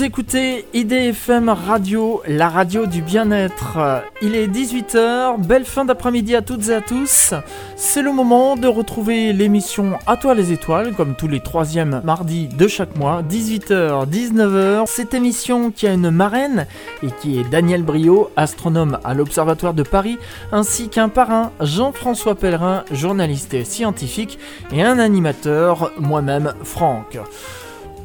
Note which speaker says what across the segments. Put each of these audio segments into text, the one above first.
Speaker 1: Vous écoutez IDFM Radio, la radio du bien-être. Il est 18h, belle fin d'après-midi à toutes et à tous. C'est le moment de retrouver l'émission À toi les étoiles, comme tous les troisièmes mardis de chaque mois, 18h, 19h. Cette émission qui a une marraine et qui est Daniel Brio, astronome à l'Observatoire de Paris, ainsi qu'un parrain, Jean-François Pellerin, journaliste scientifique, et un animateur, moi-même, Franck.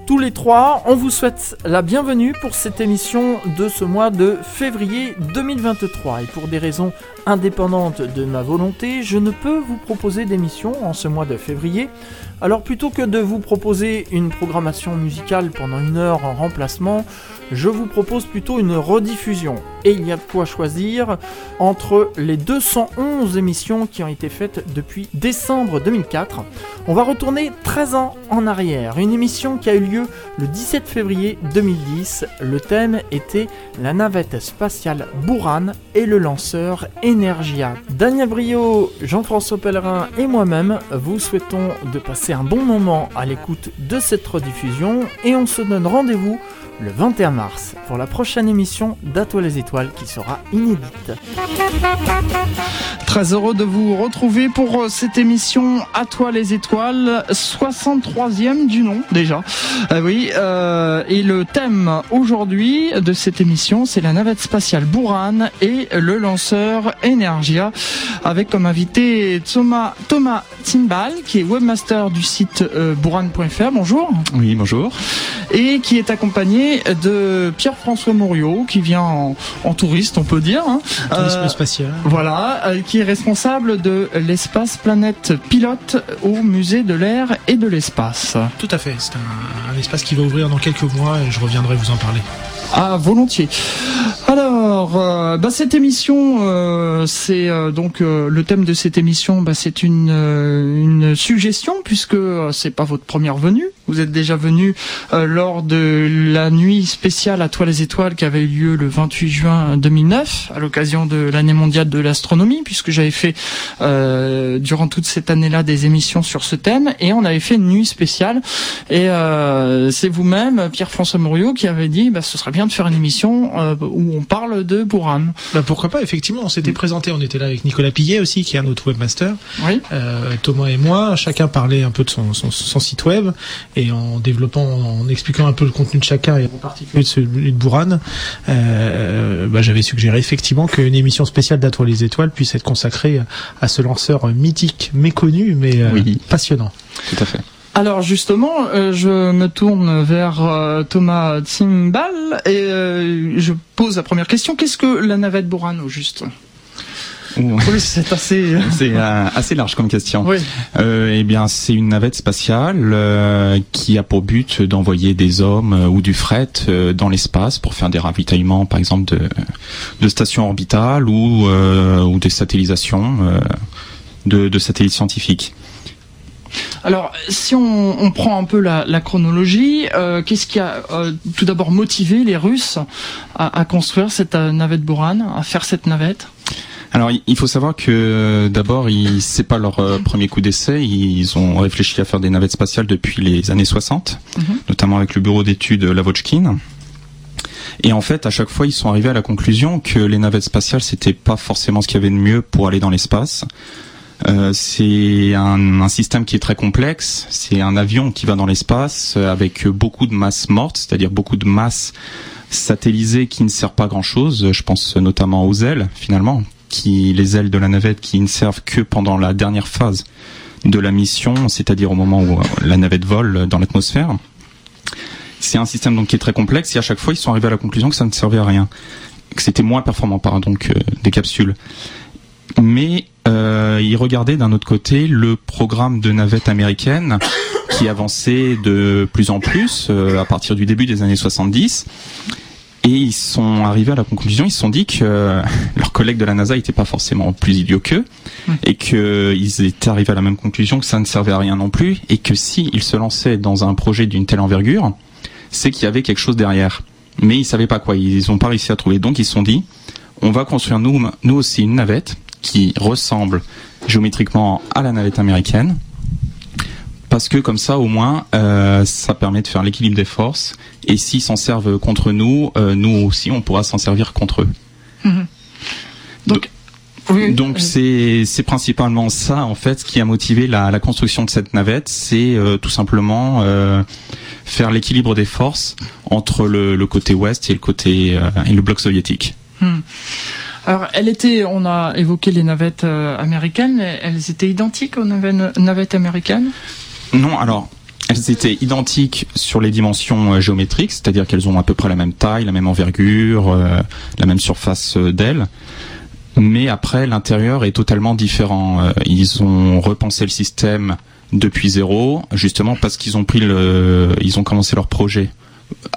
Speaker 1: Tous les trois, on vous souhaite la bienvenue pour cette émission de ce mois de février 2023. Et pour des raisons indépendantes de ma volonté, je ne peux vous proposer d'émission en ce mois de février. Alors plutôt que de vous proposer une programmation musicale pendant une heure en remplacement, je vous propose plutôt une rediffusion. Et il y a de quoi choisir entre les 211 émissions qui ont été faites depuis décembre 2004. On va retourner 13 ans en arrière. Une émission qui a eu lieu le 17 février 2010. Le thème était la navette spatiale Buran et le lanceur Energia. Daniel Brio, Jean-François Pellerin et moi-même vous souhaitons de passer un bon moment à l'écoute de cette rediffusion et on se donne rendez-vous le 21 mars pour la prochaine émission d'Atoile les étoiles qui sera inédite. Très heureux de vous retrouver pour euh, cette émission À toi les étoiles, 63e du nom déjà. Euh, oui, euh, et le thème aujourd'hui de cette émission, c'est la navette spatiale Buran et le lanceur Energia, avec comme invité Thomas, Thomas Timbal, qui est webmaster du site euh, buran.fr. Bonjour.
Speaker 2: Oui, bonjour.
Speaker 1: Et qui est accompagné de Pierre-François Mouriot, qui vient en, touriste, on peut dire. Hein.
Speaker 3: Tourisme spatial.
Speaker 1: Voilà, qui est responsable de l'espace planète pilote au musée de l'air et de l'espace.
Speaker 3: Tout à fait, c'est un, espace qui va ouvrir dans quelques mois et je reviendrai vous en parler.
Speaker 1: Ah, volontiers. Alors, euh, bah, cette émission, euh, c'est euh, donc le thème de cette émission, bah, c'est une, suggestion puisque c'est pas votre première venue. Vous êtes déjà venu lors de la nuit spéciale à Toi les étoiles qui avait eu lieu le 28 juin 2009 à l'occasion de l'année mondiale de l'astronomie puisque j'avais fait durant toute cette année-là des émissions sur ce thème et on avait fait une nuit spéciale et c'est vous-même Pierre-François Mouriot qui avait dit bah, ce serait bien de faire une émission où on parle de Buran.
Speaker 3: Bah pourquoi pas, effectivement, on s'était présenté, on était là avec Nicolas Pillet aussi, qui est un autre webmaster.
Speaker 1: Oui.
Speaker 3: Euh, Thomas et moi, chacun parlait un peu de son, son, site web, et en développant, en expliquant un peu le contenu de chacun, et en particulier de celui de Buran, euh, bah, j'avais suggéré effectivement qu'une émission spéciale d'Atoile les étoiles puisse être consacrée à ce lanceur mythique, méconnu, mais euh, passionnant.
Speaker 2: Tout à fait.
Speaker 1: Alors justement, euh, je me tourne vers euh, Thomas Timbal et euh, je pose la première question. Qu'est-ce que la navette Buran au juste?
Speaker 2: Oui, c'est assez. c'est assez large comme question.
Speaker 1: Oui.
Speaker 2: eh bien, c'est une navette spatiale qui a pour but d'envoyer des hommes ou du fret dans l'espace pour faire des ravitaillements, par exemple de, de stations orbitales ou ou des satellisations de, de satellites scientifiques.
Speaker 1: Alors, si on, prend un peu la, chronologie, euh, qu'est-ce qui a euh, tout d'abord motivé les Russes à, construire cette euh, navette Buran, à faire cette navette?
Speaker 2: Alors il faut savoir que d'abord c'est pas leur premier coup d'essai, ils ont réfléchi à faire des navettes spatiales depuis les années 60, mhm. notamment avec le bureau d'études Lavochkin. Et en fait, à chaque fois, ils sont arrivés à la conclusion que les navettes spatiales, c'était pas forcément ce qu'il y avait de mieux pour aller dans l'espace. Euh, c'est un, système qui est très complexe. C'est un avion qui va dans l'espace euh, avec beaucoup de masse morte, c'est-à-dire beaucoup de masse satellisée qui ne sert pas grand-chose. Je pense notamment aux ailes, finalement, qui les ailes de la navette qui ne servent que pendant la dernière phase de la mission, c'est-à-dire au moment où euh, la navette vole dans l'atmosphère. C'est un système donc qui est très complexe et à chaque fois ils sont arrivés à la conclusion que ça ne servait à rien, que c'était moins performant par donc des capsules mais euh, il regardait d'un autre côté le programme de navette américaine qui avançait de plus en plus euh, à partir du début des années 70. Et ils sont arrivés à la conclusion, ils se sont dit que euh, leurs collègues de la NASA n'étaient pas forcément plus idiots qu'eux, et qu'ils étaient arrivés à la même conclusion que ça ne servait à rien non plus, et que s'ils se lançaient dans un projet d'une telle envergure, c'est qu'il y avait quelque chose derrière. Mais ils savaient pas quoi, ils n'ont pas réussi à trouver. Donc ils se sont dit, on va construire nous, nous aussi une navette qui ressemble géométriquement à la navette américaine parce que comme ça au moins ça permet de faire l'équilibre des forces et s'ils s'en servent contre nous, nous aussi on pourra s'en servir contre eux. Mhm. Donc donc c'est c'est principalement ça en fait qui a motivé la, la construction de cette navette, c'est euh, tout simplement euh, faire l'équilibre des forces entre le, le, côté ouest et le côté euh, et le bloc soviétique. Hmm.
Speaker 1: Alors, on a évoqué les navettes américaines, elles étaient identiques aux navettes américaines?
Speaker 2: Non, alors elles étaient identiques sur les dimensions géométriques, c'est-à-dire qu'elles ont à peu près la même taille, la même envergure, la même surface d'aile mais après l'intérieur est totalement différent. Euh, ils ont repensé le système depuis zéro, justement parce qu'ils ont pris le, ils ont commencé leur projet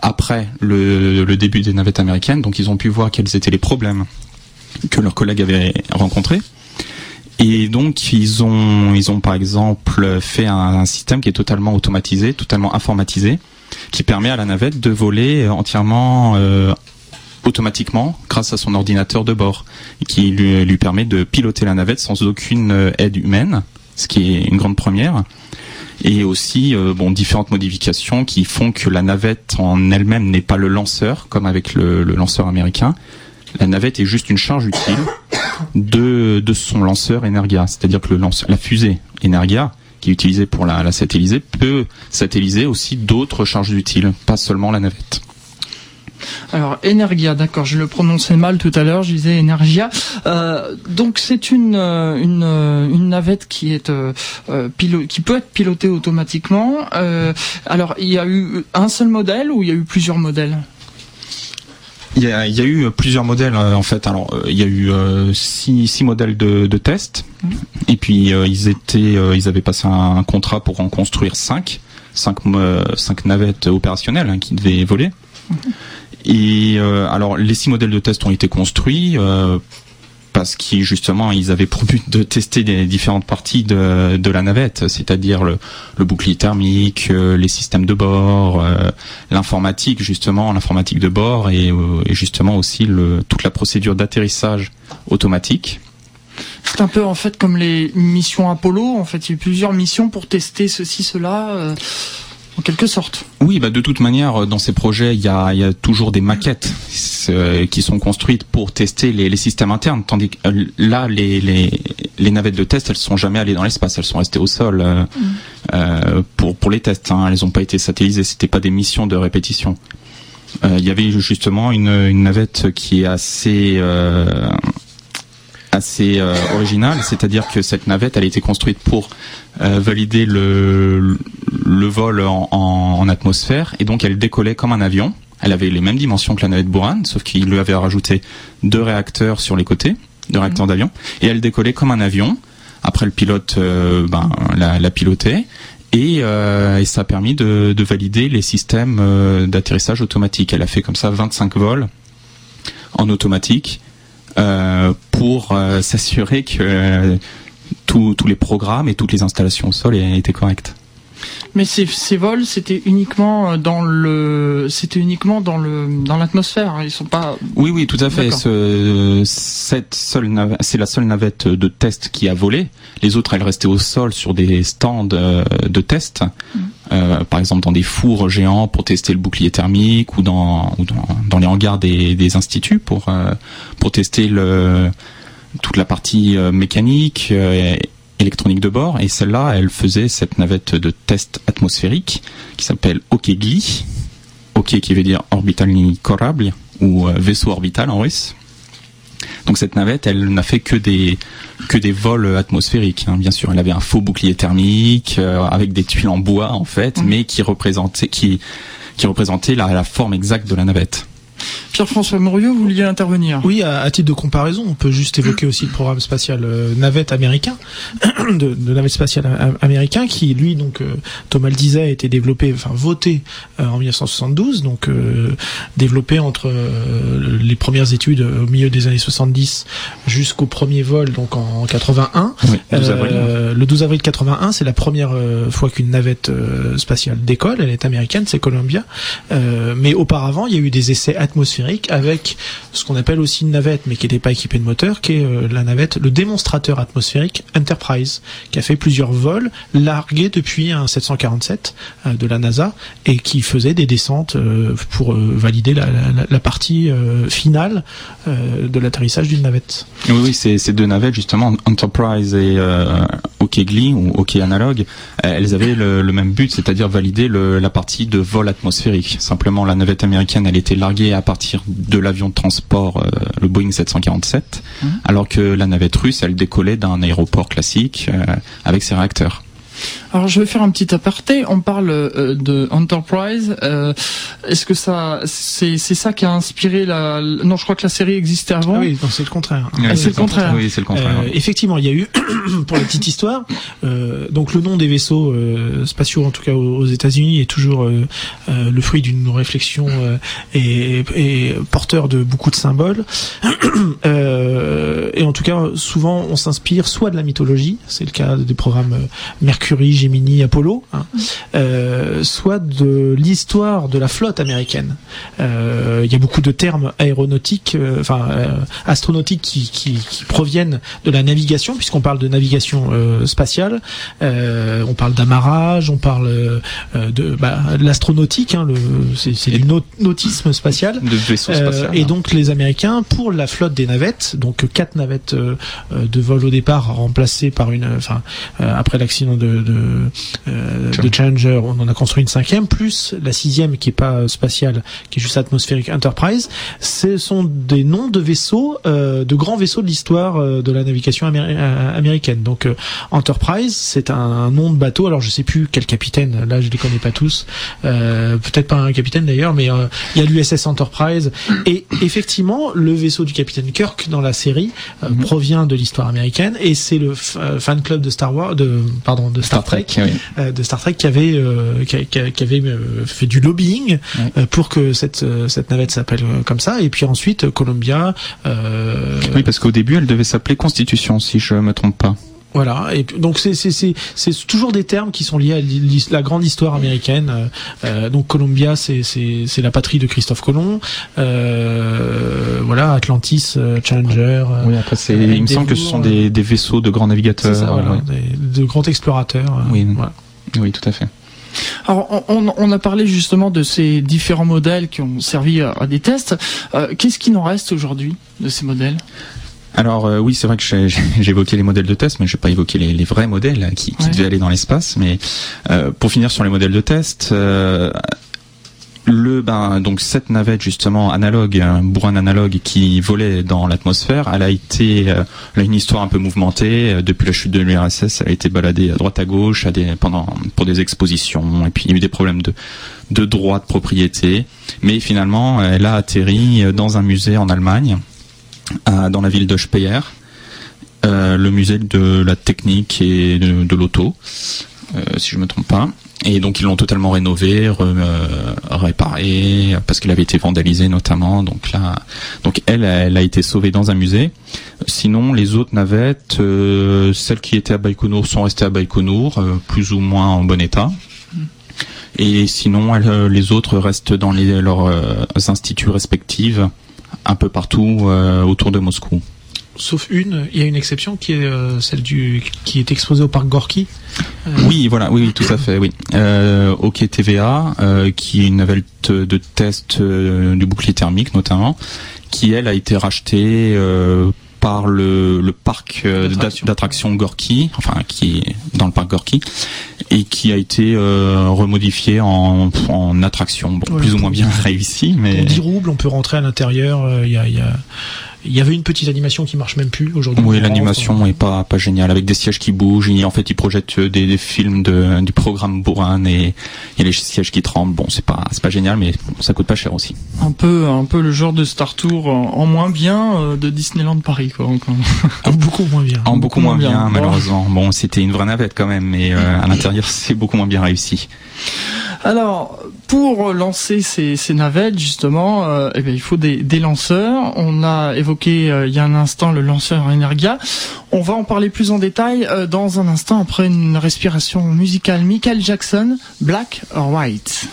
Speaker 2: après le, début des navettes américaines, donc ils ont pu voir quels étaient les problèmes que leurs collègues avaient rencontrés. Et donc ils ont, ils ont par exemple fait un, système qui est totalement automatisé, totalement informatisé, qui permet à la navette de voler entièrement euh, automatiquement grâce à son ordinateur de bord, qui lui, lui permet de piloter la navette sans aucune euh, aide humaine, ce qui est une grande première et aussi euh, bon différentes modifications qui font que la navette en elle-même n'est pas le lanceur comme avec le, lanceur américain. La navette est juste une charge utile de, son lanceur Energia, c'est-à-dire que le lanceur, la fusée Energia qui est utilisée pour la, satelliser peut satelliser aussi d'autres charges utiles, pas seulement la navette.
Speaker 1: Alors Energia, d'accord, je le prononçais mal tout à l'heure, je disais Energia. Euh, donc c'est une, euh, euh, une navette qui est qui peut être pilotée automatiquement. alors il y a eu un seul modèle ou il y a eu plusieurs modèles?
Speaker 2: Il y, a, il y a, eu plusieurs modèles en fait. Alors il y a eu six, six, modèles de, de tests mmh. et puis ils étaient, ils avaient passé un, contrat pour en construire cinq, cinq, cinq navettes opérationnelles hein, qui devaient voler. Mmh. Et euh, alors les six modèles de test ont été construits euh, parce qu'ils justement ils avaient pour but de tester les différentes parties de, la navette, c'est-à-dire le, bouclier thermique, euh, les systèmes de bord, l'informatique justement, l'informatique de bord et, et justement aussi toute la procédure d'atterrissage automatique.
Speaker 1: C'est un peu en fait comme les missions Apollo. En fait, il y a eu plusieurs missions pour tester ceci, cela en quelque sorte.
Speaker 2: Oui, bah de toute manière, dans ces projets, il y a, y a, toujours des maquettes euh, qui sont construites pour tester les, les, systèmes internes, tandis que euh, là, les, les, les, navettes de test, elles sont jamais allées dans l'espace, elles sont restées au sol euh, mm. euh pour, pour les tests. Hein. Elles n'ont pas été satellisées, c'était pas des missions de répétition. Il y avait justement une, une, navette qui est assez assez euh, original, c'est-à-dire que cette navette, elle a été construite pour euh, valider le, le vol en, en, atmosphère, et donc elle décollait comme un avion. Elle avait les mêmes dimensions que la navette Buran, sauf qu'il lui avait rajouté deux réacteurs sur les côtés, deux réacteurs mhm. d'avion, et elle décollait comme un avion. Après, le pilote euh, ben, la, la pilotait, et, euh, et, ça a permis de, de valider les systèmes euh, d'atterrissage automatique. Elle a fait comme ça 25 vols en automatique pour s'assurer que tous les programmes et toutes les installations au sol étaient correctes.
Speaker 1: Mais ces, ces vols, c'était uniquement dans le, c'était uniquement dans le, dans l'atmosphère. Ils sont pas.
Speaker 2: Oui, oui, tout à fait. Ce, cette seule c'est la seule navette de test qui a volé. Les autres, elles restaient au sol sur des stands de test. Mm. Euh, par exemple dans des fours géants pour tester le bouclier thermique ou dans, ou dans, dans les hangars des, des instituts pour, euh, pour tester le, toute la partie euh, mécanique électronique de bord et celle-là elle faisait cette navette de test atmosphérique qui s'appelle OKGLI OK qui veut dire orbitalny corable ou vaisseau orbital en russe donc cette navette, elle n'a fait que des que des vols atmosphériques. Hein. Bien sûr, elle avait un faux bouclier thermique euh, avec des tuiles en bois en fait, mmh. mais qui représentait qui qui représentait la, la forme exacte de la navette.
Speaker 1: Pierre-François Morieux, vous vouliez intervenir?
Speaker 3: Oui, à, titre de comparaison, on peut juste évoquer aussi le programme spatial euh, navette américain, de, de, navette spatiale américain, qui lui, donc euh, Thomas le disait, a été développé, enfin voté euh, en 1972, donc développé entre les premières études au milieu des années 70 jusqu'au premier vol, donc en, 81. le 12 avril 81, c'est la première fois qu'une navette spatiale décolle. Elle est américaine, c'est Columbia. mais auparavant, il y a eu des essais atmosphériques atmosphérique avec ce qu'on appelle aussi une navette, mais qui n'était pas équipée de moteur, qui est euh, la navette, le démonstrateur atmosphérique Enterprise, qui a fait plusieurs vols largués depuis un 747 euh, de la NASA et qui faisait des descentes euh, pour valider la, la, la partie finale de l'atterrissage d'une navette.
Speaker 2: Oui, oui, ces, deux navettes justement, Enterprise et euh, Glee ou OK Analog, elles avaient le, le même but, c'est-à-dire valider le, la partie de vol atmosphérique. Simplement, la navette américaine, elle était larguée à partir de l'avion de transport, euh, le Boeing 747, mmh. alors que la navette russe, elle décollait d'un aéroport classique euh, avec ses réacteurs.
Speaker 1: Alors je vais faire un petit aparté. On parle euh, de Enterprise. Euh, Est-ce que ça, c'est ça qui a inspiré la Non, je crois que la série existait avant.
Speaker 3: Ah oui, c'est le contraire.
Speaker 1: Ah, c'est le contraire.
Speaker 2: Oui, c'est le contraire.
Speaker 3: Euh, effectivement, il y a eu, pour la petite histoire, euh, donc le nom des vaisseaux euh, spatiaux, en tout cas aux, États-Unis, est toujours euh, le fruit d'une réflexion et, et, porteur de beaucoup de symboles. et en tout cas, souvent, on s'inspire soit de la mythologie, c'est le cas des programmes Mercury, Gemini, Apollo, hein, euh, soit de l'histoire de la flotte américaine. Euh, il y a beaucoup de termes aéronautiques, euh, enfin astronautiques qui, qui, qui, proviennent de la navigation, puisqu'on parle de navigation spatiale, on parle d'amarrage, on parle de, bah, l'astronautique, hein, c'est du nautisme spatial.
Speaker 2: De vaisseau spatial.
Speaker 3: et donc les Américains, pour la flotte des navettes, donc quatre navettes de vol au départ remplacées par une, enfin après l'accident de de, euh, de, Challenger, on en a construit une cinquième, plus la sixième qui est pas spatiale, qui est juste atmosphérique Enterprise. Ce sont des noms de vaisseaux, euh, de grands vaisseaux de l'histoire euh, de la navigation américaine. Donc Enterprise, c'est un, nom de bateau. Alors je sais plus quel capitaine. Là, je les connais pas tous. Peut-être pas un capitaine d'ailleurs, mais il y a l'USS Enterprise. Et effectivement, le vaisseau du capitaine Kirk dans la série mhm. provient de l'histoire américaine et c'est le fan club de Star Wars, de pardon, de Star, Trek, euh, de Star Trek qui avait euh, qui, qui, avait euh, fait du lobbying pour que cette cette navette s'appelle comme ça et puis ensuite Columbia.
Speaker 2: oui, parce qu'au début elle devait s'appeler Constitution si je me trompe pas.
Speaker 3: Voilà, et donc c'est c'est c'est c'est toujours des termes qui sont liés à la grande histoire américaine. Euh, donc Columbia, c'est c'est c'est la patrie de Christophe Colomb. Euh, voilà, Atlantis, Challenger.
Speaker 2: Oui, après c'est. il me semble que ce sont des des vaisseaux de grands navigateurs,
Speaker 3: ça, voilà, de grands explorateurs.
Speaker 2: oui, voilà. oui, tout à fait.
Speaker 1: Alors, on, on, a parlé justement de ces différents modèles qui ont servi à, des tests. Euh, Qu'est-ce qui nous reste aujourd'hui de ces modèles?
Speaker 2: Alors euh, oui, c'est vrai que j'ai évoqué les modèles de test, mais je vais pas évoquer les, les vrais modèles qui, qui devaient aller dans l'espace. Mais euh, pour finir sur les modèles de test, euh, le ben donc cette navette justement analogue, un bourrin analogue qui volait dans l'atmosphère, elle a été, euh, elle a une histoire un peu mouvementée depuis la chute de l'URSS. Elle a été baladée à droite à gauche, à des, pendant pour des expositions, et puis il y a eu des problèmes de de droit de propriété. Mais finalement, elle a atterri dans un musée en Allemagne dans la ville de Speyer, euh, le musée de la technique et de, l'auto, euh, si je me trompe pas. Et donc ils l'ont totalement rénové, euh, réparé, parce qu'il avait été vandalisé notamment. Donc là, donc elle, elle a été sauvée dans un musée. Sinon, les autres navettes, celles qui étaient à Baïkonour sont restées à Baïkonour, plus ou moins en bon état. Et sinon, les autres restent dans leurs instituts respectifs un peu partout euh, autour de Moscou.
Speaker 3: Sauf une, il y a une exception qui est euh, celle du qui est exposée au parc Gorky.
Speaker 2: Euh, oui, voilà, oui, tout à fait, oui. OK TVA, qui est une navette de test du bouclier thermique notamment, qui elle a été rachetée par le, le parc d'attraction Gorky, enfin qui est dans le parc Gorky, et qui a été euh, remodifié en, en attraction, bon, plus ou moins bien réussi. Mais...
Speaker 3: Pour 10 roubles, on peut rentrer à l'intérieur. Euh, il y, a, y, a, il y avait une petite animation qui marche même plus aujourd'hui.
Speaker 2: Oui, l'animation est pas pas géniale avec des sièges qui bougent. en fait, ils projettent des, des films de, du programme Bourrin et il y a les sièges qui tremblent. Bon, c'est pas c'est pas génial, mais ça coûte pas cher aussi.
Speaker 1: Un peu un peu le genre de Star Tour en, moins bien euh, de Disneyland Paris quoi.
Speaker 3: En beaucoup moins bien.
Speaker 2: En beaucoup, moins, bien, malheureusement. Bon, c'était une vraie navette quand même, mais euh, à l'intérieur c'est beaucoup moins bien réussi.
Speaker 1: Alors, pour lancer ces, ces navettes, justement, euh, eh bien, il faut des, lanceurs. On a évoqué euh, il y a un instant le lanceur Energia. On va en parler plus en détail euh, dans un instant après une respiration musicale. Michael Jackson, Black or White.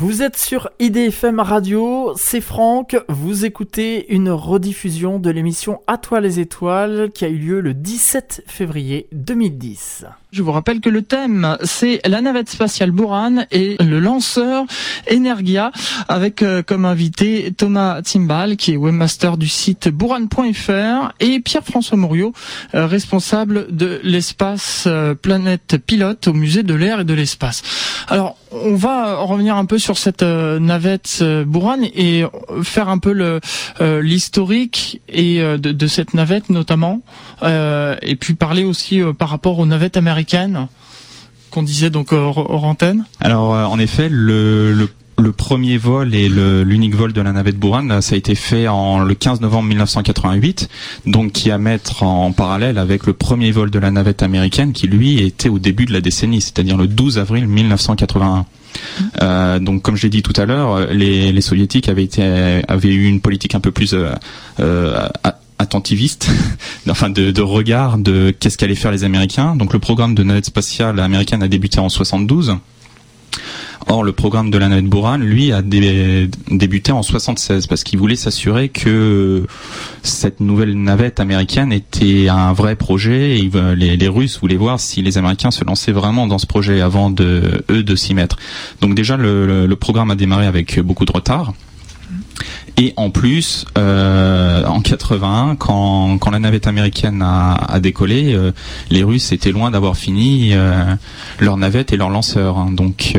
Speaker 1: Vous êtes sur IDFM Radio, c'est Franck, vous écoutez une rediffusion de l'émission À toi les étoiles qui a eu lieu le 17 février 2010.
Speaker 4: Je vous rappelle que le thème, c'est la navette spatiale Buran et le lanceur Energia, avec euh, comme invité Thomas Timbal, qui est webmaster du site buran.fr, et Pierre-François Mouriot, euh, responsable de l'espace euh, Planète Pilote au musée de l'air et de l'espace. Alors, on va revenir un peu sur cette navette Buran et faire un peu l'historique et de, cette navette notamment, et puis parler aussi par rapport aux navettes américaines qu'on disait donc hors,
Speaker 2: Alors euh, en effet, le, premier vol et l'unique vol de la navette Buran, ça a été fait en le 15 novembre 1988, donc qui à mettre en parallèle avec le premier vol de la navette américaine qui lui était au début de la décennie, c'est-à-dire le 12 avril 1981. Euh, donc, comme je l'ai dit tout à l'heure, les, soviétiques avaient été avaient eu une politique un peu plus euh, attentiviste, enfin de, de, regard de qu'est-ce qu'allaient faire les Américains. Donc le programme de navette spatiale américaine a débuté en 72. Or, le programme de la navette Buran, lui, a débuté en 76 parce qu'il voulait s'assurer que cette nouvelle navette américaine était un vrai projet et les, Russes voulaient voir si les Américains se lançaient vraiment dans ce projet avant de eux de s'y mettre. Donc déjà, le programme a démarré avec beaucoup de retard. Et en plus, euh, en 81, quand, quand la navette américaine a, décollé, euh, les Russes étaient loin d'avoir fini euh, leur navette et leur lanceur. Hein. Donc,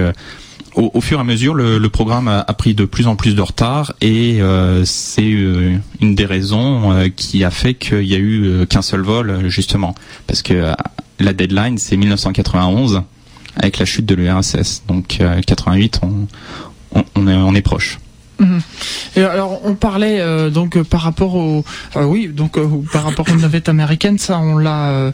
Speaker 2: au, fur et à mesure, le, programme a, pris de plus en plus de retard et c'est une des raisons qui a fait qu'il y a eu qu'un seul vol, justement, parce que la deadline c'est 1991 avec la chute de l'URSS. Donc, 88, on, on, on, est, on est proche.
Speaker 4: Mhm. Et alors on parlait euh, donc euh, par rapport au euh, oui donc par rapport aux navettes américaines ça on l'a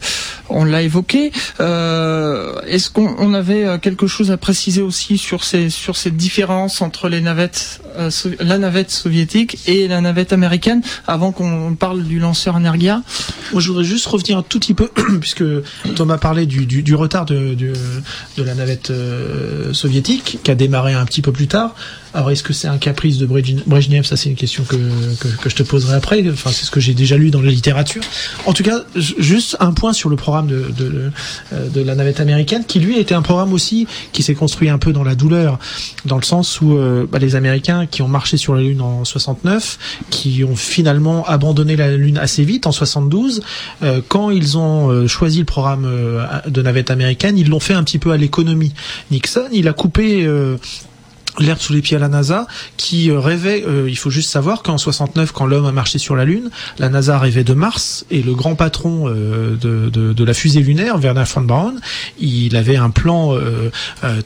Speaker 4: on l'a évoqué. Est-ce qu'on avait quelque chose à préciser aussi sur ces sur cette différence entre les navettes la navette soviétique et la navette américaine avant qu'on parle du lanceur Energia?
Speaker 3: Moi je voudrais juste revenir un tout petit peu puisque Thomas parlait du, du, du retard de, de, de la navette soviétique qui a démarré un petit peu plus tard alors, est-ce que c'est un caprice de Brejnev Ça, c'est une question que, que, je te poserai après. Enfin, c'est ce que j'ai déjà lu dans la littérature. En tout cas, juste un point sur le programme de, euh, de la navette américaine, qui lui était un programme aussi qui s'est construit un peu dans la douleur, dans le sens où euh, bah, les Américains qui ont marché sur la Lune en 69, qui ont finalement abandonné la Lune assez vite en 72, euh, quand ils ont choisi le programme de navette américaine, ils l'ont fait un petit peu à l'économie. Nixon, il a coupé l'herbe sous les pieds à la NASA, qui euh, rêvait, euh, il faut juste savoir qu'en 69, quand l'homme a marché sur la Lune, la NASA rêvait de Mars, et le grand patron euh, de, de, de, la fusée lunaire, Werner von Braun, il avait un plan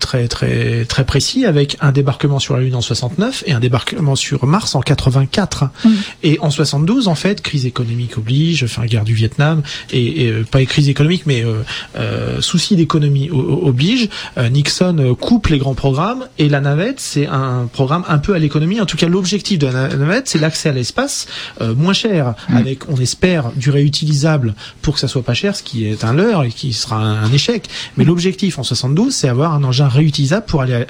Speaker 3: très très très précis avec un débarquement sur la Lune en 69 et un débarquement sur Mars en 84. Mm. Et en 72, en fait, crise économique oblige, enfin guerre du Vietnam, et, et pas crise économique, mais souci d'économie oblige, Nixon coupe les grands programmes et la navette c'est un programme un peu à l'économie. En tout cas, l'objectif de la navette, c'est l'accès à l'espace euh, moins cher, mm. avec, on espère, du réutilisable pour que ça soit pas cher, ce qui est un leurre et qui sera un, échec. Mais l'objectif en 72, c'est avoir un engin réutilisable pour aller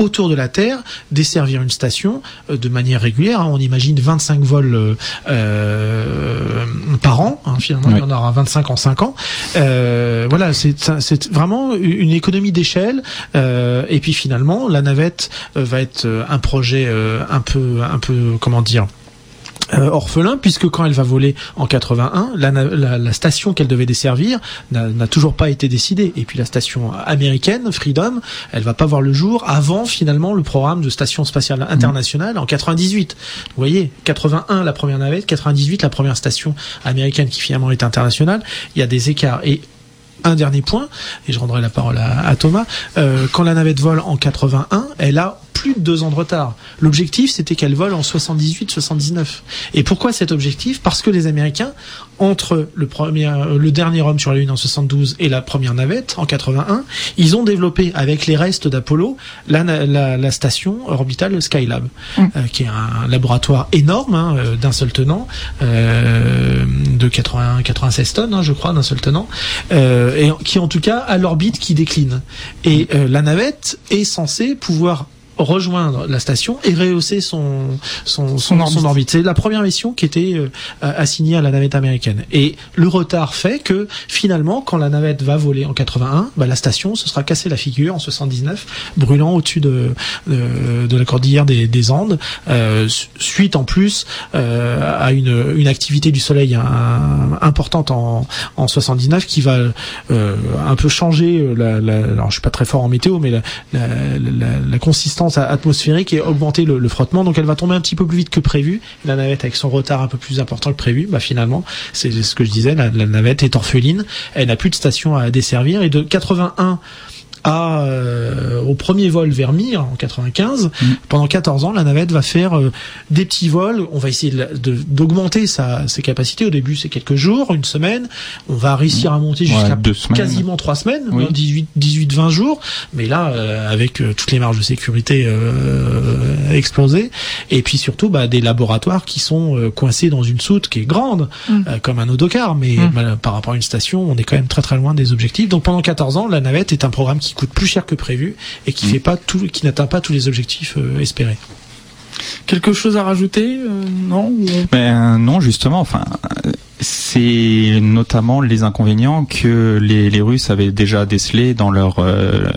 Speaker 3: autour de la Terre, desservir une station euh, de manière régulière. Hein. On imagine 25 vols euh, par an. Hein. Finalement, il y en aura 25 en 5 ans. voilà, c'est vraiment une économie d'échelle. et puis finalement, la navette euh, va être euh, un projet euh, un peu, un peu, comment dire, orphelin puisque quand elle va voler en 81, la, la, station qu'elle devait desservir n'a toujours pas été décidée. Et puis la station américaine, Freedom, elle va pas voir le jour avant finalement le programme de station spatiale internationale en 98. Vous voyez, 81 la première navette, 98 la première station américaine qui finalement est internationale. Il y a des écarts et un dernier point, et je rendrai la parole à, Thomas. Euh, quand la navette vole en 81, elle a plus de deux ans de retard. L'objectif, c'était qu'elle vole en 78-79. Et pourquoi cet objectif? Parce que les Américains, entre le premier, euh, le dernier homme sur la Lune en 72 et la première navette en 81, ils ont développé avec les restes d'Apollo la, la, station orbitale Skylab, mm. euh, qui est un laboratoire énorme hein, euh, d'un seul tenant, de 80, 96 tonnes, hein, je crois, d'un seul tenant, et qui en tout cas a l'orbite qui décline. Et la navette est censée pouvoir rejoindre la station et rehausser son son, son, orbite. C'est la première mission qui était euh, assignée à la navette américaine. Et le retard fait que finalement, quand la navette va voler en 81, bah, la station se sera cassé la figure en 79, brûlant au-dessus de, de, la cordillère des, des Andes, euh, suite en plus euh, à une, une activité du Soleil importante en, en 79 qui va euh, un peu changer. La, la, alors je suis pas très fort en météo, mais la, la, la consistance atmosphérique et augmenter le, frottement. Donc elle va tomber un petit peu plus vite que prévu. La navette avec son retard un peu plus important que prévu, bah finalement, c'est ce que je disais, la, la navette est orpheline. Elle n'a plus de station à desservir et de 81 à, euh, au premier vol vers Mir en 95. Mm. Pendant 14 ans, la navette va faire euh, des petits vols. On va essayer d'augmenter sa, ses capacités. Au début, c'est quelques jours, une semaine. On va réussir à monter jusqu'à quasiment trois semaines, 18, 18, 20 jours. Mais là, euh, avec toutes les marges de sécurité explosées, et puis surtout bah, des laboratoires qui sont coincés dans une soute qui est grande, mm. comme un autocar, mais bah, par rapport à une station, on est quand même très très loin des objectifs. Donc pendant 14 ans, la navette est un programme qui qui coûte plus cher que prévu et qui mm. fait pas tout, qui n'atteint pas tous les objectifs euh, espérés.
Speaker 4: Quelque chose à rajouter euh, Non
Speaker 2: ben, Non, justement. Enfin, c'est notamment les inconvénients que les, Russes avaient déjà décelés dans leur euh,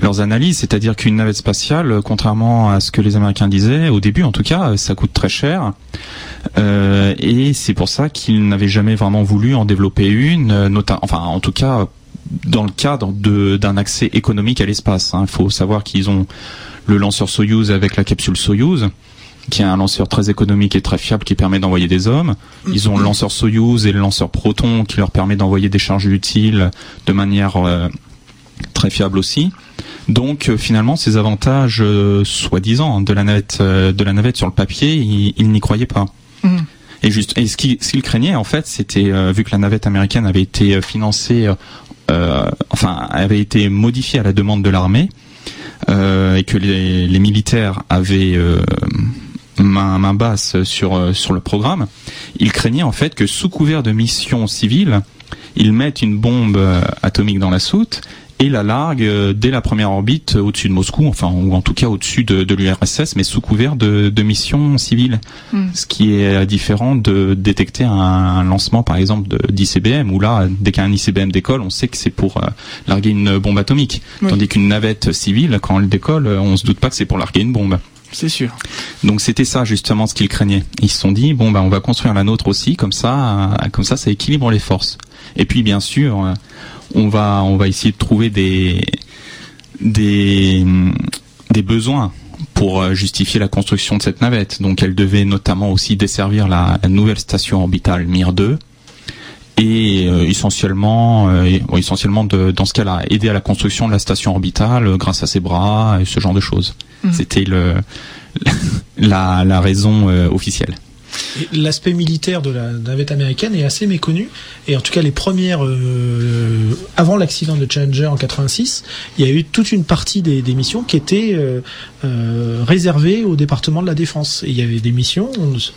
Speaker 2: leurs analyses, c'est-à-dire qu'une navette spatiale, contrairement à ce que les Américains disaient au début, en tout cas, ça coûte très cher. et c'est pour ça qu'ils n'avaient jamais vraiment voulu en développer une, enfin, en tout cas, dans le cadre d'un accès économique à l'espace. Il hein. faut savoir qu'ils ont le lanceur Soyuz avec la capsule Soyuz, qui est un lanceur très économique et très fiable qui permet d'envoyer des hommes. Ils ont le lanceur Soyuz et le lanceur Proton qui leur permet d'envoyer des charges utiles de manière euh, très fiable aussi. Donc euh, finalement, ces avantages euh, soi-disant de la navette de la navette sur le papier, ils, n'y croyaient pas. Mmh. Et juste, et ce qu'ils craignaient en fait, c'était vu que la navette américaine avait été financée enfin, avait été modifié à la demande de l'armée euh, et que les, les, militaires avaient euh, main, main, basse sur sur le programme, ils craignaient en fait que sous couvert de missions civiles, ils mettent une bombe atomique dans la soute et la largue euh, dès la première orbite euh, au-dessus de Moscou, enfin ou en tout cas au-dessus de, de l'URSS, mais sous couvert de, de missions civiles. Hmm. Ce qui est euh, différent de détecter un, lancement par exemple d'ICBM, où là, dès qu'un ICBM décolle, on sait que c'est pour larguer une bombe atomique. Tandis qu'une navette civile, quand elle décolle, on se doute pas que c'est pour larguer une bombe.
Speaker 4: C'est sûr.
Speaker 2: Donc c'était ça justement ce qu'ils craignaient. Ils se sont dit bon ben on va construire la nôtre aussi comme ça, comme ça ça équilibre les forces. Et puis bien sûr on va on va essayer de trouver des des des besoins pour euh, justifier la construction de cette navette. Donc elle devait notamment aussi desservir la, nouvelle station orbitale Mir 2 et euh, essentiellement, euh, essentiellement de, dans ce cas-là, aider à la construction de la station orbitale grâce à ses bras et ce genre de choses. Mmh. C'était le la, la raison officielle.
Speaker 3: L'aspect militaire de la navette américaine est assez méconnu. Et en tout cas, les premières, euh, avant l'accident de Challenger en 86, il y a eu toute une partie des, missions qui étaient euh, euh, réservées au département de la défense. Et il y avait des missions,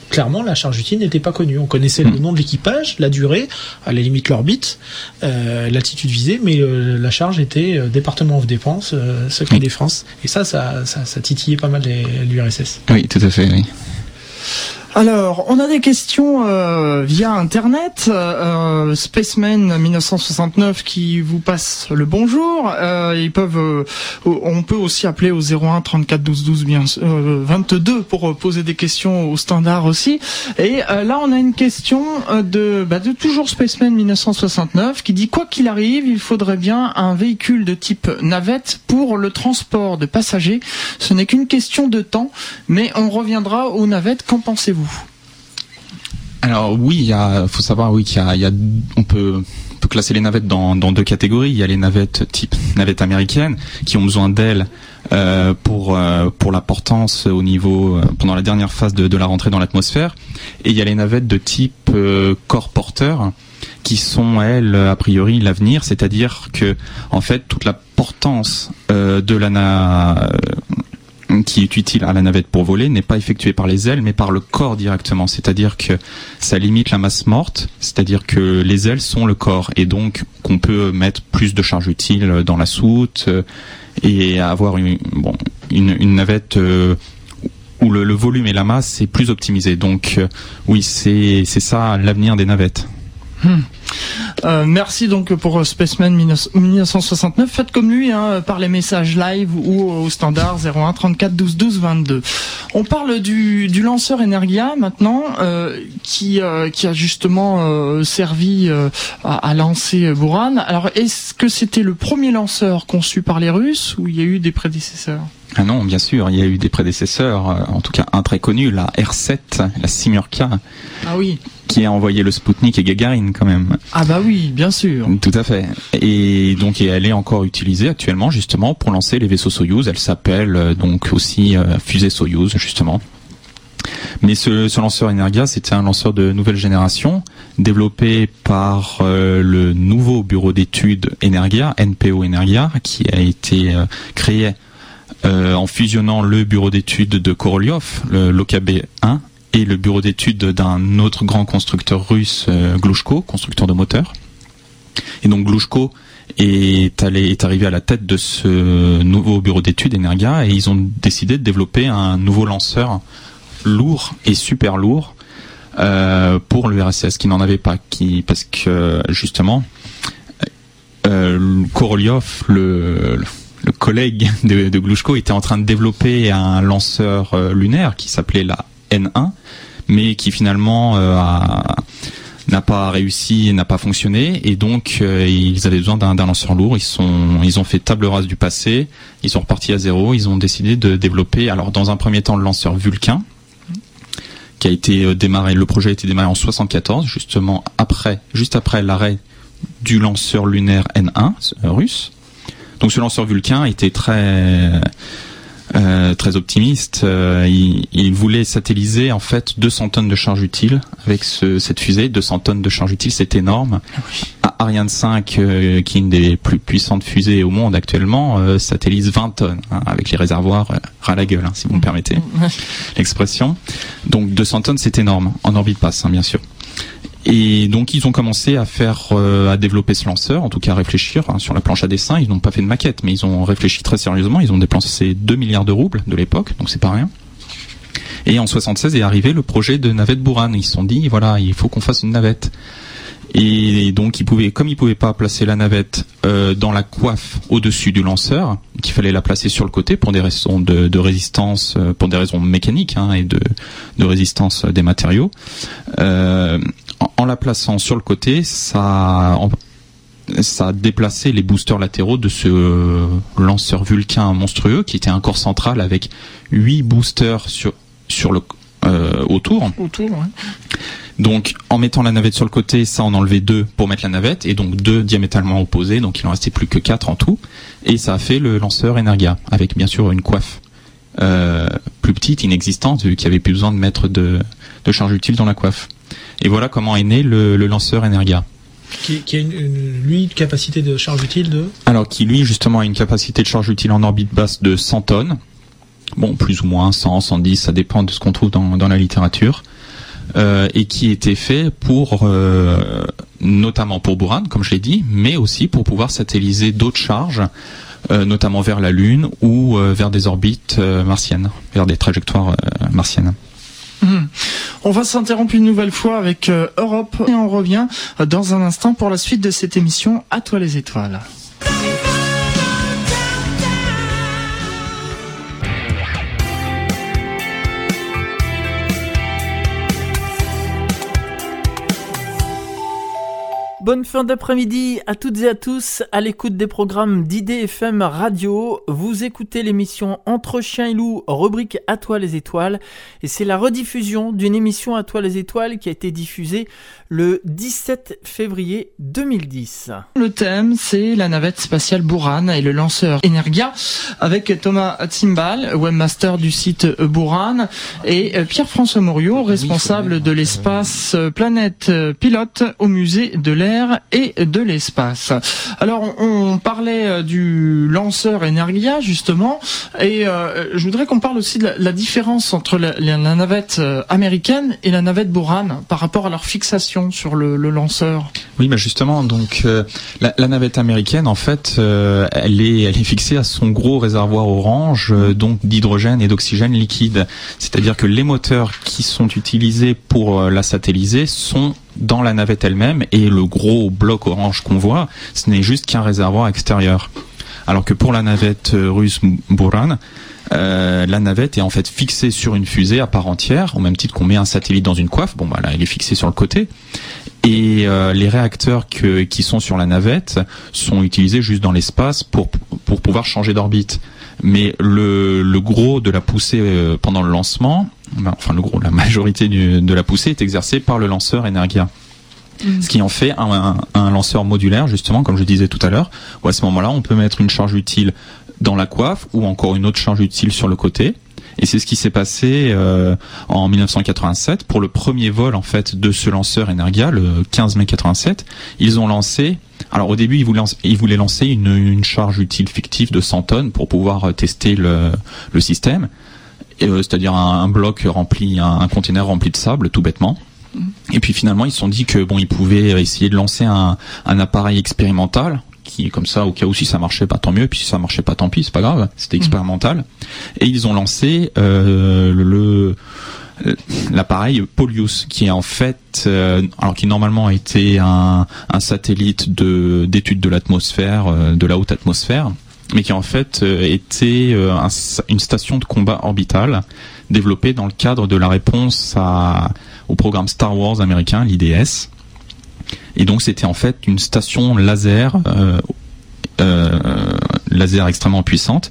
Speaker 3: clairement, la charge utile n'était pas connue. On connaissait le nom de l'équipage, la durée, à la limite l'orbite, l'altitude visée, mais la charge était département de défense, secret défense. Et ça, ça, ça, ça titillait pas mal l'URSS.
Speaker 2: Oui, tout à fait, oui.
Speaker 4: Alors, on a des questions euh, via Internet. Euh, euh Spaceman 1969 qui vous passe le bonjour. Euh, ils peuvent, on peut aussi appeler au 01 34 12 12 bien 22 pour poser des questions au standard aussi. Et là, on a une question de, bah, de toujours Spaceman 1969 qui dit quoi qu'il arrive, il faudrait bien un véhicule de type navette pour le transport de passagers. Ce n'est qu'une question de temps, mais on reviendra aux navettes. Qu'en pensez-vous?
Speaker 2: Alors oui, il faut savoir oui qu'il y a, on peut, classer les navettes dans, deux catégories. Il y a les navettes type navette américaine qui ont besoin d'elles euh, pour euh, pour la portance au niveau euh, pendant la dernière phase de, la rentrée dans l'atmosphère. Et il y a les navettes de type corps porteur qui sont elles a priori l'avenir, c'est-à-dire que en fait toute la portance de la qui est utile à la navette pour voler n'est pas effectué par les ailes mais par le corps directement. C'est-à-dire que ça limite la masse morte, c'est-à-dire que les ailes sont le corps et donc qu'on peut mettre plus de charge utile dans la soute euh, et avoir une, bon, une, une navette euh, où le, volume et la masse est plus optimisé. Donc euh, oui, c'est ça l'avenir des navettes.
Speaker 4: Hmm. Euh, merci donc pour Spaceman 1969. Faites comme lui hein, par les messages live ou au standard 01 34 12 12 22. On parle du, du lanceur Energia maintenant, euh, qui, euh, qui a justement euh, servi euh, à, à, lancer Buran. Alors est-ce que c'était le premier lanceur conçu par les Russes ou il y a eu des prédécesseurs?
Speaker 2: Ah non, bien sûr, il y a eu des prédécesseurs, en tout cas un très connu, la R7, la Simurka.
Speaker 4: Ah oui
Speaker 2: qui a envoyé le Spoutnik et Gagarine quand même.
Speaker 4: Ah bah oui, bien sûr.
Speaker 2: Tout à fait. Et donc elle est encore utilisée actuellement justement pour lancer les vaisseaux Soyuz. Elle s'appelle euh, donc aussi euh, fusée Soyuz justement. Mais ce, ce lanceur Energia, c'était un lanceur de nouvelle génération, développé par euh, le nouveau bureau d'études Energia, NPO Energia, qui a été euh, créé euh, en fusionnant le bureau d'études de Korolyov, le l'OKB 1, et le bureau d'études d'un autre grand constructeur russe, euh, Glushko, constructeur de moteurs. Et donc Glushko est, allé, est arrivé à la tête de ce nouveau bureau d'études Energia et ils ont décidé de développer un nouveau lanceur lourd et super lourd euh, pour le RSS qui n'en avait pas, qui parce que justement euh, Korolyov, le, collègue de, de Glushko, était en train de développer un lanceur lunaire qui s'appelait la N1, mais qui finalement euh, n'a pas réussi, n'a pas fonctionné, et donc euh, ils avaient besoin d'un lanceur lourd. Ils ils ont fait table rase du passé, ils sont repartis à zéro. Ils ont décidé de développer, alors dans un premier temps, le lanceur Vulcain, qui a été euh, démarré. Le projet a été démarré en 74, justement après, juste après l'arrêt du lanceur lunaire N1 russe. Donc ce lanceur Vulcain était très euh, très optimiste. Euh, il, il, voulait satelliser en fait 200 tonnes de charge utile avec ce, cette fusée. 200 tonnes de charge utile, c'est énorme. Oui. Ariane 5, euh, qui est une des plus puissantes fusées au monde actuellement, euh, satellise 20 tonnes hein, avec les réservoirs euh, ras la gueule, hein, si vous me permettez l'expression. Donc 200 tonnes, c'est énorme en orbite basse, hein, bien sûr. Et donc ils ont commencé à faire, euh, à développer ce lanceur, en tout cas à réfléchir hein, sur la planche à dessin. Ils n'ont pas fait de maquette, mais ils ont réfléchi très sérieusement. Ils ont dépensé 2 milliards de roubles de l'époque, donc c'est pas rien. Et en 76 est arrivé le projet de navette Buran. Ils se sont dit, voilà, il faut qu'on fasse une navette. Et donc, ils pouvaient, comme ils pouvaient pas placer la navette euh, dans la coiffe au-dessus du lanceur, qu'il fallait la placer sur le côté pour des raisons de, de résistance, euh, pour des raisons mécaniques hein, et de, de, résistance des matériaux. Euh, en, la plaçant sur le côté, ça, ça a déplacé les boosters latéraux de ce lanceur Vulcain monstrueux qui était un corps central avec huit boosters sur sur le euh, autour.
Speaker 4: Autour, ouais.
Speaker 2: Donc, en mettant la navette sur le côté, ça en enlevait deux pour mettre la navette, et donc deux diamétralement opposés, donc il en restait plus que quatre en tout. Et ça a fait le lanceur Energia, avec bien sûr une coiffe euh, plus petite, inexistante, vu qu'il n'y avait plus besoin de mettre de, de, charge utile dans la coiffe. Et voilà comment est né le, le lanceur Energia.
Speaker 3: Qui, qui, a une, une, lui une capacité de charge utile de
Speaker 2: Alors qui lui justement a une capacité de charge utile en orbite basse de 100 tonnes. Bon, plus ou moins 100, 110, ça dépend de ce qu'on trouve dans, dans la littérature euh, et qui était fait pour euh, notamment pour Buran, comme je l'ai dit, mais aussi pour pouvoir satelliser d'autres charges, euh, notamment vers la Lune ou vers des orbites martiennes, vers des trajectoires martiennes.
Speaker 4: Mmh. On va s'interrompre une nouvelle fois avec Europe et on revient dans un instant pour la suite de cette émission À toi les étoiles.
Speaker 1: Bonne fin d'après-midi à toutes et à tous à l'écoute des programmes d'IDFM Radio. Vous écoutez l'émission Entre chiens et loups, rubrique À toi les étoiles. Et c'est la rediffusion d'une émission À toi les étoiles qui a été diffusée le 17 février 2010.
Speaker 4: Le thème, c'est la navette spatiale Buran et le lanceur Energia avec Thomas Tsimbal, webmaster du site Buran et Pierre-François Morio, responsable de l'espace planète pilote au musée de l'air et de l'espace. Alors on, parlait du lanceur Energia justement, et je voudrais qu'on parle aussi de la, différence entre la, navette américaine et la navette Buran par rapport à leur fixation sur le, lanceur.
Speaker 2: Oui, mais justement, donc la, navette américaine, en fait, elle est elle est fixée à son gros réservoir orange, donc d'hydrogène et d'oxygène liquide. C'est-à-dire que les moteurs qui sont utilisés pour euh, la satelliser sont dans la navette elle-même et le gros bloc orange qu'on voit, ce n'est juste qu'un réservoir extérieur. Alors que pour la navette euh, russe Buran, euh, la navette est en fait fixée sur une fusée à part entière, au même titre qu'on met un satellite dans une coiffe. Bon, bah elle est fixée sur le côté. Et les réacteurs qui sont sur la navette sont utilisés juste dans l'espace pour pour pouvoir changer d'orbite mais le, le gros de la poussée euh, pendant le lancement, enfin le gros, la majorité de la poussée est exercée par le lanceur Energia. Mm. Ce qui en fait un, un, lanceur modulaire, justement, comme je disais tout à l'heure, où à ce moment-là, on peut mettre une charge utile dans la coiffe ou encore une autre charge utile sur le côté. Et c'est ce qui s'est passé euh, en 1987 pour le premier vol en fait de ce lanceur Energia, le 15 mai 87. Ils ont lancé alors au début, ils voulaient, lancer une, charge utile fictive de 100 tonnes pour pouvoir euh, tester le, système, c'est-à-dire un, bloc rempli, un, conteneur rempli de sable, tout bêtement. Et puis finalement, ils se sont dit que bon, ils pouvaient essayer de lancer un, appareil expérimental qui comme ça au cas où si ça marchait pas tant mieux puis si ça marchait pas tant pis c'est pas grave c'était mmh. expérimental et ils ont lancé euh, le euh, l'appareil Polius, qui est en fait, euh, alors qui normalement a été un, satellite de d'étude de l'atmosphère, euh, de la haute atmosphère, mais qui en fait était une station de combat orbitale développée dans le cadre de la réponse au programme Star Wars américain, l'IDS. Et donc c'était en fait une station laser, laser extrêmement puissante,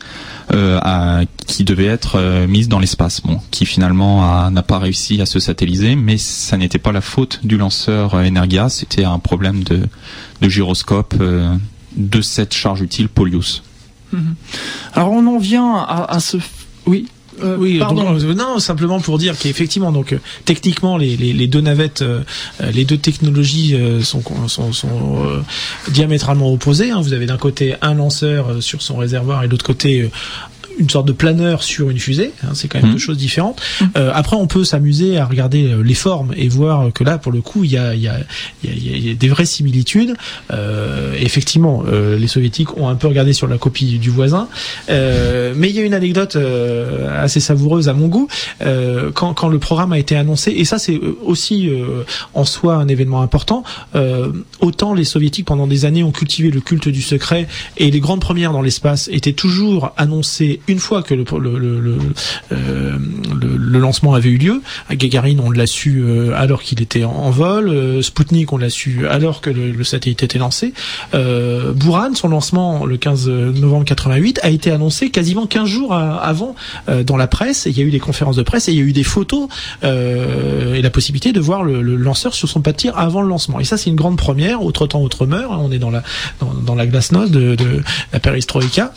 Speaker 2: euh, qui devait être euh, mise dans l'espace, bon, qui finalement n'a pas réussi à se satelliser, mais ça n'était pas la faute du lanceur euh, Energia, c'était un problème de, de gyroscope de cette charge utile Polius.
Speaker 4: Mhm. Alors on en vient à, à ce... Oui
Speaker 3: oui, pardon. non, simplement pour dire qu'effectivement, donc techniquement, les, les, les, deux navettes, les deux technologies sont, sont, sont diamétralement opposées. Hein. Vous avez d'un côté un lanceur sur son réservoir et de l'autre côté une sorte de planeur sur une fusée. Hein, c'est quand même mmh. deux choses différentes. Mmh. Euh, après, on peut s'amuser à regarder euh, les formes et voir que là, pour le coup, il y a, y, a, y a, des vraies similitudes. Euh, effectivement, euh, les soviétiques ont un peu regardé sur la copie du voisin, euh, mais il y a une anecdote euh, assez savoureuse à mon goût quand, quand le programme a été annoncé. Et ça, c'est aussi en soi un événement important. autant les soviétiques pendant des années ont cultivé le culte du secret et les grandes premières dans l'espace étaient toujours annoncées une fois que le, le, euh, le, le, lancement avait eu lieu, à Gagarin on l'a su euh, alors qu'il était en, vol, euh, Sputnik on l'a su alors que le, satellite était lancé, euh, Buran son lancement le 15 novembre 88 a été annoncé quasiment 15 jours avant dans la presse, il y a eu des conférences de presse et il y a eu des photos et la possibilité de voir le, lanceur sur son pas de tir avant le lancement. Et ça c'est une grande première, autre temps autre meurt, on est dans la dans, la glasnost de, de la perestroïka.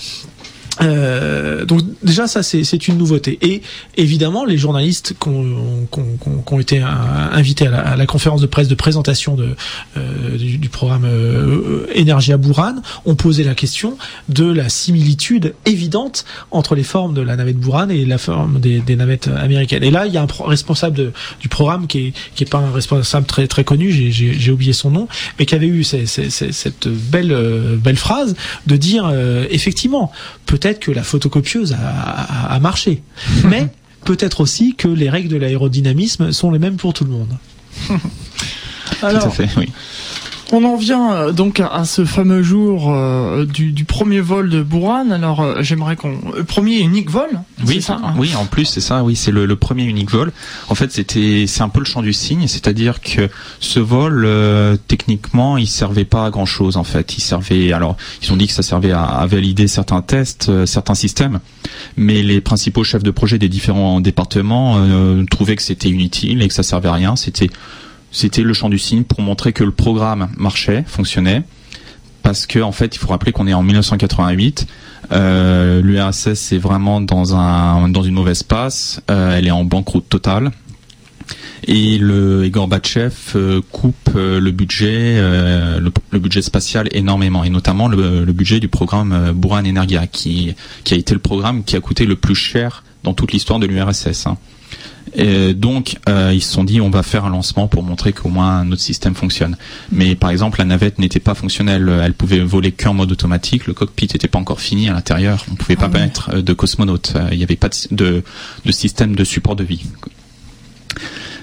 Speaker 3: Euh, donc déjà ça c'est une nouveauté. Et évidemment les journalistes qui ont, été invités à la, conférence de presse de présentation de, euh, du, programme euh, Energia Buran ont posé la question de la similitude évidente entre les formes de la navette Buran et la forme des, navettes américaines. Et là il y a un responsable du programme qui est, qui est pas un responsable très très connu j'ai oublié son nom mais qui avait eu cette belle belle phrase de dire effectivement peut peut-être que la photocopieuse a, marché. Mais peut-être aussi que les règles de l'aérodynamisme sont les mêmes pour tout le monde.
Speaker 2: Alors, tout à fait, oui.
Speaker 4: On en vient euh, donc à ce fameux jour euh, du, premier vol de Buran. Alors euh, j'aimerais qu'on premier unique vol.
Speaker 2: Oui, ça. Hein oui, en plus c'est ça. Oui, c'est le, premier unique vol. En fait, c'était c'est un peu le champ du signe, c'est-à-dire que ce vol techniquement, il servait pas à grand chose en fait. Il servait alors ils ont dit que ça servait à, valider certains tests, certains systèmes, mais les principaux chefs de projet des différents départements trouvaient que c'était inutile et que ça servait à rien. C'était c'était le champ du signe pour montrer que le programme marchait, fonctionnait. Parce que en fait, il faut rappeler qu'on est en 1988. Euh, L'URSS est vraiment dans un dans une mauvaise passe. Euh, elle est en banqueroute totale. et le Gorbatchev coupe le budget le, budget spatial énormément et notamment le, budget du programme Buran Energia qui a été le programme qui a coûté le plus cher dans toute l'histoire de l'URSS. Et donc, euh, ils se sont dit, on va faire un lancement pour montrer qu'au moins notre système fonctionne. Mais par exemple, la navette n'était pas fonctionnelle. Elle pouvait voler qu'en mode automatique. Le cockpit n'était pas encore fini à l'intérieur. On pouvait pas ah mettre euh, de cosmonautes. Euh, il n'y avait pas de, de, système de support de vie.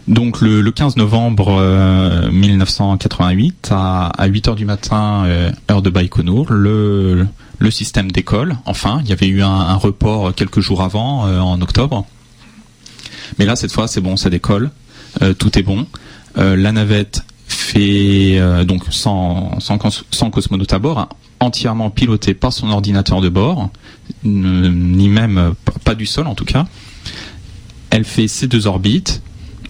Speaker 2: Donc le, 15 novembre 1988, à, à 8 heures du matin, heure de Baïkonour, le, le système décolle. Enfin, il y avait eu un, un report quelques jours avant, en octobre. Mais là, cette fois, c'est bon, ça décolle, euh, tout est bon. Euh, la navette fait euh, donc sans, sans, cosmonaute à bord, hein, entièrement pilotée par son ordinateur de bord, ni même pas du sol en tout cas. Elle fait ses deux orbites.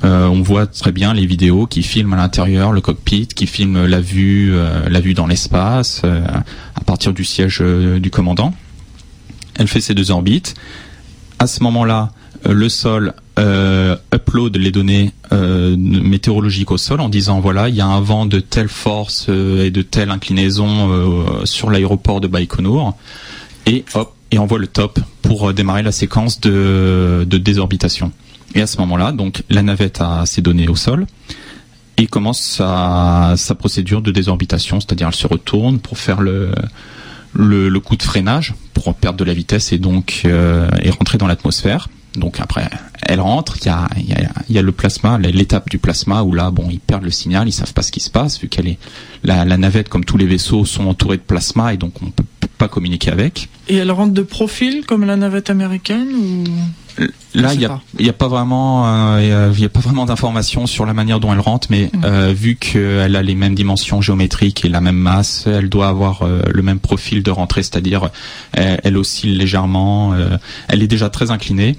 Speaker 2: on voit très bien les vidéos qui filment à l'intérieur le cockpit, qui filment la vue, la vue dans l'espace à partir du siège du commandant. Elle fait ses deux orbites. À ce moment-là, le sol euh, upload les données euh, météorologiques au sol en disant voilà il y a un vent de telle force euh, et de telle inclinaison sur l'aéroport de Baïkonour et hop et envoie le top pour démarrer la séquence de, désorbitation. Et à ce moment-là, donc la navette a ses données au sol et commence sa, procédure de désorbitation, c'est-à-dire elle se retourne pour faire le, le, le, coup de freinage pour perdre de la vitesse et donc et rentrer dans l'atmosphère. Donc après, elle rentre, il y a, y, a, y a, le plasma, l'étape du plasma où là, bon, ils perdent le signal, ils savent pas ce qui se passe vu qu'elle est la, la, navette, comme tous les vaisseaux, sont entourés de plasma et donc on peut pas communiquer avec.
Speaker 4: Et elle rentre de profil comme la navette américaine ou?
Speaker 2: Là, il y a, pas vraiment, il euh, y a pas vraiment d'informations sur la manière dont elle rentre, mais mmh. euh, vu qu'elle a les mêmes dimensions géométriques et la même masse, elle doit avoir euh, le même profil de rentrée, c'est-à-dire elle, elle, oscille légèrement, elle est déjà très inclinée.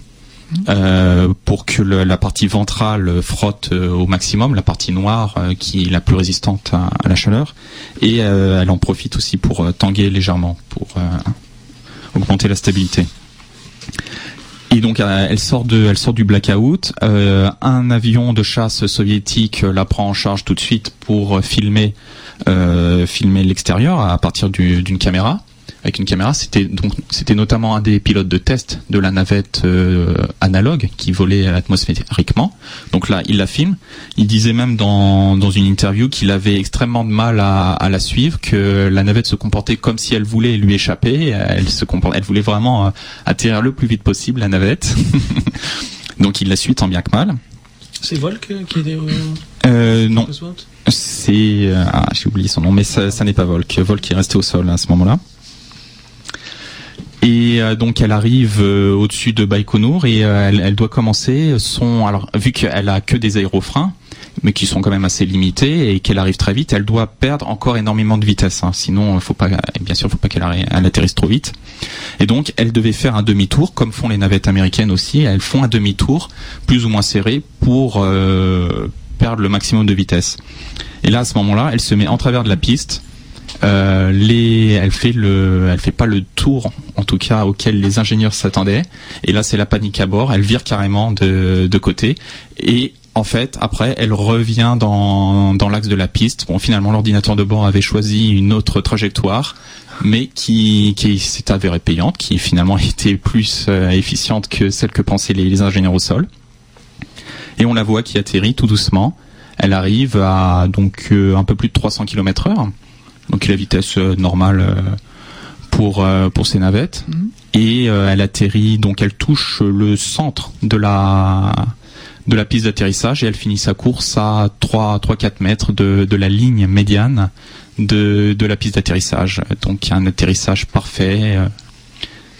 Speaker 2: Euh, pour que le, la partie ventrale frotte euh, au maximum, la partie noire euh, qui est la plus résistante à, à la chaleur, et elle en profite aussi pour tanguer légèrement, pour augmenter la stabilité. Et donc elle sort de, elle sort du blackout. Euh, un avion de chasse soviétique la prend en charge tout de suite pour filmer, euh, filmer l'extérieur à partir d'une caméra avec une caméra. C'était donc c'était notamment un des pilotes de test de la navette euh, analogue qui volait atmosphériquement. Donc là, il la filme. Il disait même dans, dans une interview qu'il avait extrêmement de mal à, à, la suivre, que la navette se comportait comme si elle voulait lui échapper. Elle se comportait, elle voulait vraiment euh, atterrir le plus vite possible la navette. donc il la suit tant bien que mal.
Speaker 3: C'est Volk qui est
Speaker 2: euh, non. C'est euh, ah, j'ai oublié son nom, mais ça, ça n'est pas Volk. Volk est resté au sol à ce moment-là. Et euh, donc elle arrive euh, au-dessus de Baïkonour et euh, elle, elle, doit commencer son alors vu qu'elle a que des aérofreins mais qui sont quand même assez limités et qu'elle arrive très vite, elle doit perdre encore énormément de vitesse. Hein. Sinon, faut pas, bien sûr, faut pas qu'elle elle atterrisse trop vite. Et donc, elle devait faire un demi-tour, comme font les navettes américaines aussi. Elles font un demi-tour plus ou moins serré pour perdre le maximum de vitesse. Et là, à ce moment-là, elle se met en travers de la piste euh, elle fait fait pas le tour, en tout cas auquel les ingénieurs s'attendaient. Et là, c'est la panique à bord. Elle vire carrément de, côté. Et en fait, après, elle revient dans, l'axe de la piste. Bon, finalement, l'ordinateur de bord avait choisi une autre trajectoire, mais qui, s'est avérée payante, qui finalement était plus euh, efficiente que celle que pensaient les, les ingénieurs au sol. Et on la voit qui atterrit tout doucement. Elle arrive à donc euh, un peu plus de 300 km heure donc la vitesse euh, normale euh, pour euh, pour ces navettes. Mhm. Et elle atterrit, donc elle touche le centre de la de la piste d'atterrissage et elle finit sa course à 3-4 mètres de, de la ligne médiane de, de la piste d'atterrissage. Donc un atterrissage parfait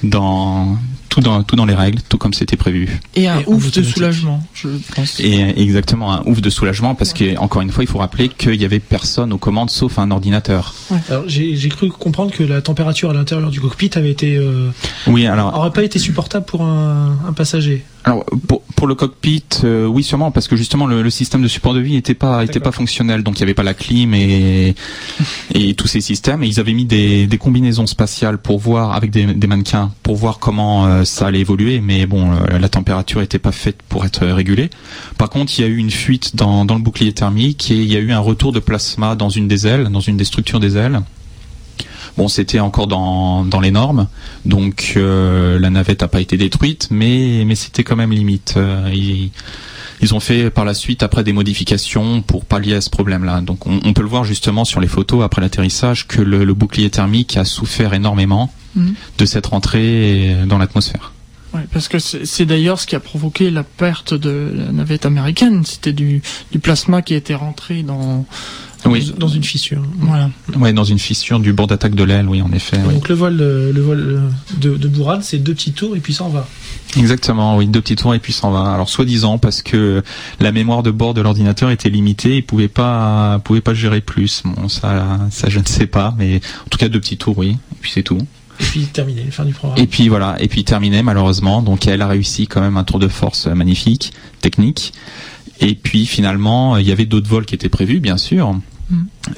Speaker 2: dans tout dans tout dans les règles, tout comme c'était prévu.
Speaker 4: Et un ouf de soulagement, je pense.
Speaker 2: Et exactement un ouf de soulagement parce que encore une fois, il faut rappeler qu'il y avait personne aux commandes sauf un ordinateur.
Speaker 3: Alors j'ai cru comprendre que la température à l'intérieur du cockpit avait été euh,
Speaker 2: oui alors
Speaker 3: aurait pas été supportable pour un, un passager.
Speaker 2: Alors pour, le cockpit, euh, oui sûrement parce que justement le, système de support de vie n'était pas était pas fonctionnel, donc il n'y avait pas la clim et et tous ces systèmes. Et ils avaient mis des, des combinaisons spatiales pour voir avec des, des mannequins pour voir comment euh, ça allait évoluer, mais bon euh, la température n'était pas faite pour être régulée. Par contre, il y a eu une fuite dans dans le bouclier thermique et il y a eu un retour de plasma dans une des ailes, dans une des structures des ailes. Bon, c'était encore dans, dans les normes, donc euh, la navette n'a pas été détruite, mais, mais c'était quand même limite. Euh, ils, ils, ont fait par la suite après des modifications pour pallier à ce problème-là. Donc on, peut le voir justement sur les photos après l'atterrissage que le, bouclier thermique a souffert énormément mhm. de cette rentrée dans l'atmosphère.
Speaker 4: Ouais, parce que c'est d'ailleurs ce qui a provoqué la perte de la navette américaine. C'était du, du plasma qui était rentré dans,
Speaker 3: oui. dans une fissure.
Speaker 4: Voilà.
Speaker 2: Ouais, dans une fissure du bord d'attaque de l'aile, oui, en effet.
Speaker 3: Donc le vol, le vol de, de Bourad, c'est deux petits tours et puis ça en va.
Speaker 2: Exactement, oui, deux petits tours et puis ça en va. Alors soi-disant parce que la mémoire de bord de l'ordinateur était limitée, il pouvait pas, pouvait pas gérer plus. Bon, ça, ça je ne sais pas, mais en tout cas deux petits tours, oui, et puis c'est tout.
Speaker 3: Et puis terminé, fin du programme.
Speaker 2: Et puis voilà, et puis terminé malheureusement. Donc elle a réussi quand même un tour de force magnifique, technique. Et puis finalement, il y avait d'autres vols qui étaient prévus, bien sûr.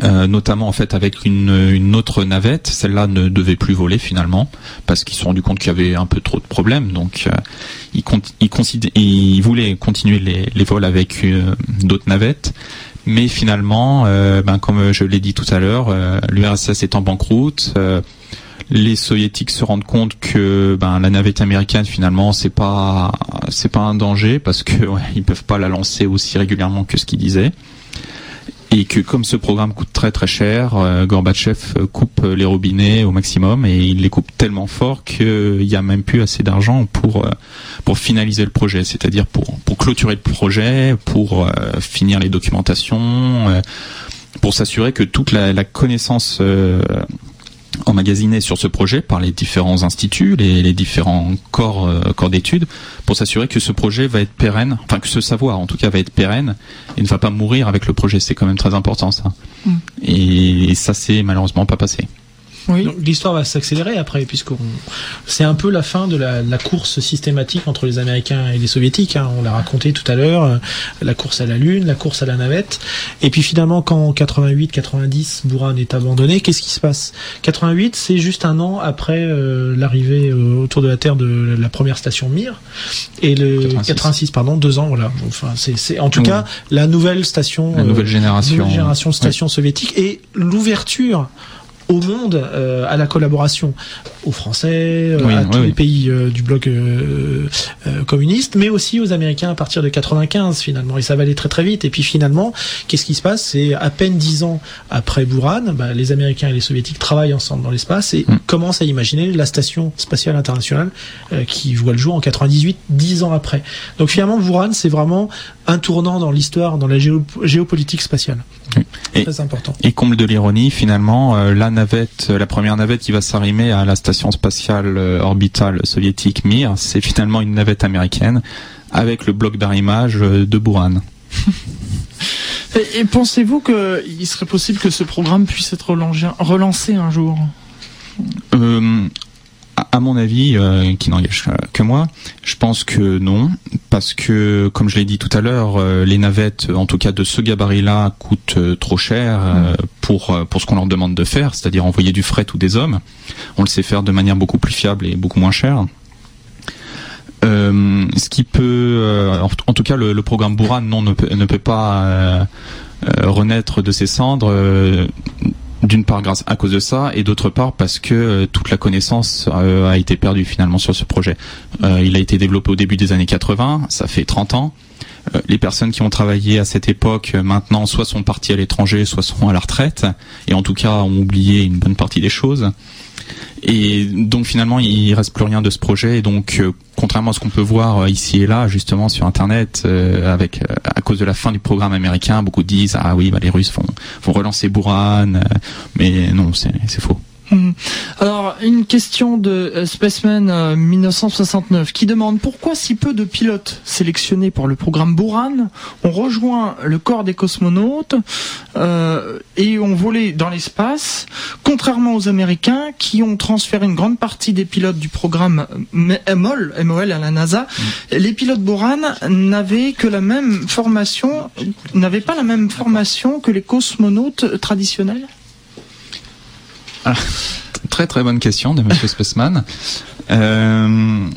Speaker 2: Euh, notamment en fait avec une, autre navette. Celle-là ne devait plus voler finalement parce qu'ils se sont rendus compte qu'il y avait un peu trop de problèmes. Donc euh, ils, ils, voulaient continuer les, vols avec euh, d'autres navettes. Mais finalement, ben, comme je l'ai dit tout à l'heure, l'URSS est en banqueroute. Les soviétiques se rendent compte que ben, la navette américaine finalement c'est pas c'est pas un danger parce que ouais, ils peuvent pas la lancer aussi régulièrement que ce qu'ils disaient. Et que comme ce programme coûte très très cher, euh, Gorbatchev euh, coupe euh, les robinets au maximum et il les coupe tellement fort qu'il n'y a même plus assez d'argent pour pour finaliser le projet, c'est-à-dire pour pour clôturer le projet, pour finir les documentations, pour s'assurer que toute la, la connaissance emmagasiné sur ce projet par les différents instituts, les, différents corps, euh, corps d'études, pour s'assurer que ce projet va être pérenne, enfin que ce savoir en tout cas va être pérenne et ne va pas mourir avec le projet. C'est quand même très important ça. Mm. Et, ça s'est malheureusement pas passé.
Speaker 3: Oui. L'histoire va s'accélérer après, puisque c'est un peu la fin de la, la, course systématique entre les Américains et les Soviétiques. Hein. On l'a raconté tout à l'heure, euh, la course à la Lune, la course à la navette. Et puis finalement, quand en 88-90, Buran est abandonné, qu'est-ce qui se passe? 88, c'est juste un an après euh, l'arrivée euh, autour de la Terre de la première station Mir. Et le 86, pardon, deux ans, voilà. Enfin, c'est en tout cas la nouvelle station,
Speaker 2: la nouvelle génération,
Speaker 3: nouvelle génération de stations soviétiques et l'ouverture au monde euh, à la collaboration aux Français, euh, à tous les pays euh, du bloc communiste, mais aussi aux Américains à partir de 95 finalement. Et ça va aller très très vite. Et puis finalement, qu'est-ce qui se passe? C'est à peine dix ans après Buran, bah, les Américains et les Soviétiques travaillent ensemble dans l'espace et mm. commencent à imaginer la station spatiale internationale qui voit le jour en 98, dix ans après. Donc finalement, Buran, c'est vraiment un tournant dans l'histoire, dans la géopolitique spatiale.
Speaker 2: Et,
Speaker 3: Très important.
Speaker 2: Et comble de l'ironie, finalement, euh, la navette, la première navette qui va s'arrimer à la station spatiale euh, orbitale soviétique Mir, c'est finalement une navette américaine avec le bloc d'arrimage euh, de Buran.
Speaker 4: et, pensez-vous qu'il serait possible que ce programme puisse être relancé un jour?
Speaker 2: À mon avis, euh, qui n'engage que moi, je pense que non, parce que, comme je l'ai dit tout à l'heure, euh, les navettes, en tout cas de ce gabarit-là, coûtent euh, trop cher pour pour ce qu'on leur demande de faire, c'est-à-dire envoyer du fret ou des hommes. On le sait faire de manière beaucoup plus fiable et beaucoup moins chère. ce qui peut, en, tout cas, le, programme Buran non ne peut, ne peut pas renaître de ses cendres d'une part grâce à cause de ça et d'autre part parce que euh, toute la connaissance euh, a été perdue finalement sur ce projet. Euh, il a été développé au début des années 80, ça fait 30 ans. Les personnes qui ont travaillé à cette époque maintenant soit sont parties à l'étranger, soit sont à la retraite et en tout cas ont oublié une bonne partie des choses. Et donc finalement, il reste plus rien de ce projet. Et donc, euh, contrairement à ce qu'on peut voir euh, ici et là, justement sur Internet, euh, avec à cause de la fin du programme américain, beaucoup disent ah oui, bah, les Russes vont, vont relancer Buran, mais non, c'est faux.
Speaker 4: Mhm. Alors, une question de euh, Spaceman 1969 euh, qui demande pourquoi si peu de pilotes sélectionnés pour le programme Buran ont rejoint le corps des cosmonautes euh, et ont volé dans l'espace, contrairement aux Américains qui ont transféré une grande partie des pilotes du programme MOL, MOL à la NASA. Mhm. Les pilotes Buran n'avaient que la même formation, n'avaient pas la même formation que les cosmonautes traditionnels?
Speaker 2: Ah, très très bonne question de Monsieur Spaceman. Euh,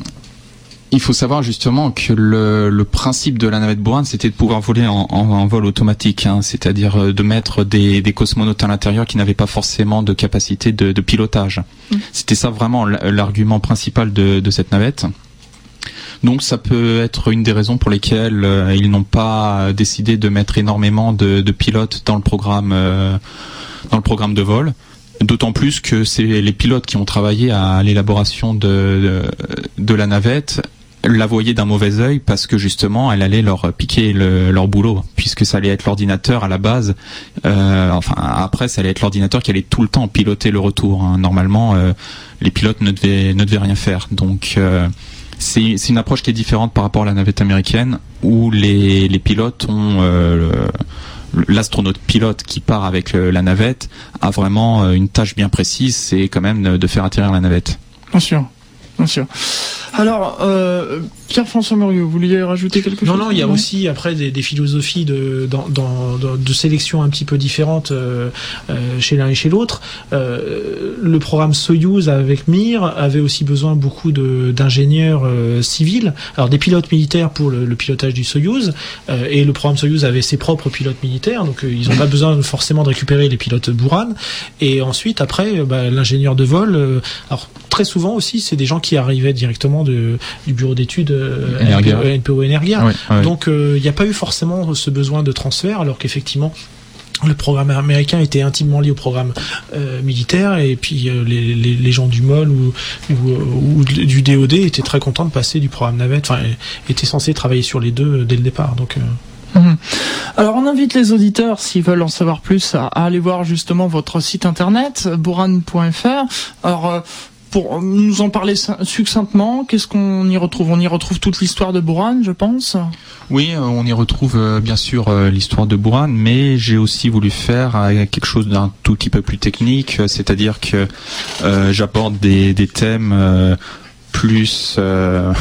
Speaker 2: il faut savoir justement que le, principe de la navette Buran, c'était de pouvoir voler en, vol automatique, hein, c'est-à-dire euh, de mettre des, cosmonautes à l'intérieur qui n'avaient pas forcément de capacité de, pilotage. Mm. C'était ça vraiment l'argument principal de, cette navette. Donc ça peut être une des raisons pour lesquelles euh, ils n'ont pas décidé de mettre énormément de, pilotes dans le programme dans le programme de vol. D'autant plus que c'est les pilotes qui ont travaillé à l'élaboration de, de, la navette la voyaient d'un mauvais œil parce que justement elle allait leur piquer leur boulot puisque ça allait être l'ordinateur à la base euh, enfin après ça allait être l'ordinateur qui allait tout le temps piloter le retour hein. normalement euh, les pilotes ne devaient ne devaient rien faire donc euh, c'est une approche qui est différente par rapport à la navette américaine où les, les pilotes ont l'astronaute pilote qui part avec la navette a vraiment euh, une tâche bien précise, c'est quand même de faire atterrir la navette.
Speaker 4: Bien sûr, bien sûr. Alors, euh, Pierre-François Murieux, vous vouliez rajouter quelque chose
Speaker 3: Non, non, il y a aussi après des, philosophies de, de sélection un petit peu différentes euh, euh, chez l'un et chez l'autre. Euh, le programme Soyuz avec Mir avait aussi besoin beaucoup d'ingénieurs civils, alors des pilotes militaires pour le, pilotage du Soyuz, et le programme Soyuz avait ses propres pilotes militaires, donc ils n'ont pas besoin forcément de récupérer les pilotes Buran. Et ensuite, après, bah, l'ingénieur de vol, alors très souvent aussi, c'est des gens qui arrivaient directement de, du bureau d'études euh, NPO, Energia. Donc il euh, n'y a pas eu forcément ce besoin de transfert, alors qu'effectivement le programme américain était intimement lié au programme euh, militaire et puis les, gens du MOL ou, ou, du DOD étaient très contents de passer du programme navette, enfin étaient censés travailler sur les deux dès le départ. Donc
Speaker 4: mhm. Alors on invite les auditeurs, s'ils veulent en savoir plus, à, aller voir justement votre site internet, bourran.fr. Alors pour nous en parler succinctement, qu'est-ce qu'on y retrouve? On y retrouve toute l'histoire de Buran, je pense?
Speaker 2: Oui, euh, on y retrouve euh, bien sûr euh, l'histoire de Buran, mais j'ai aussi voulu faire quelque chose d'un tout petit peu plus technique, c'est-à-dire que j'apporte des, des, thèmes plus euh,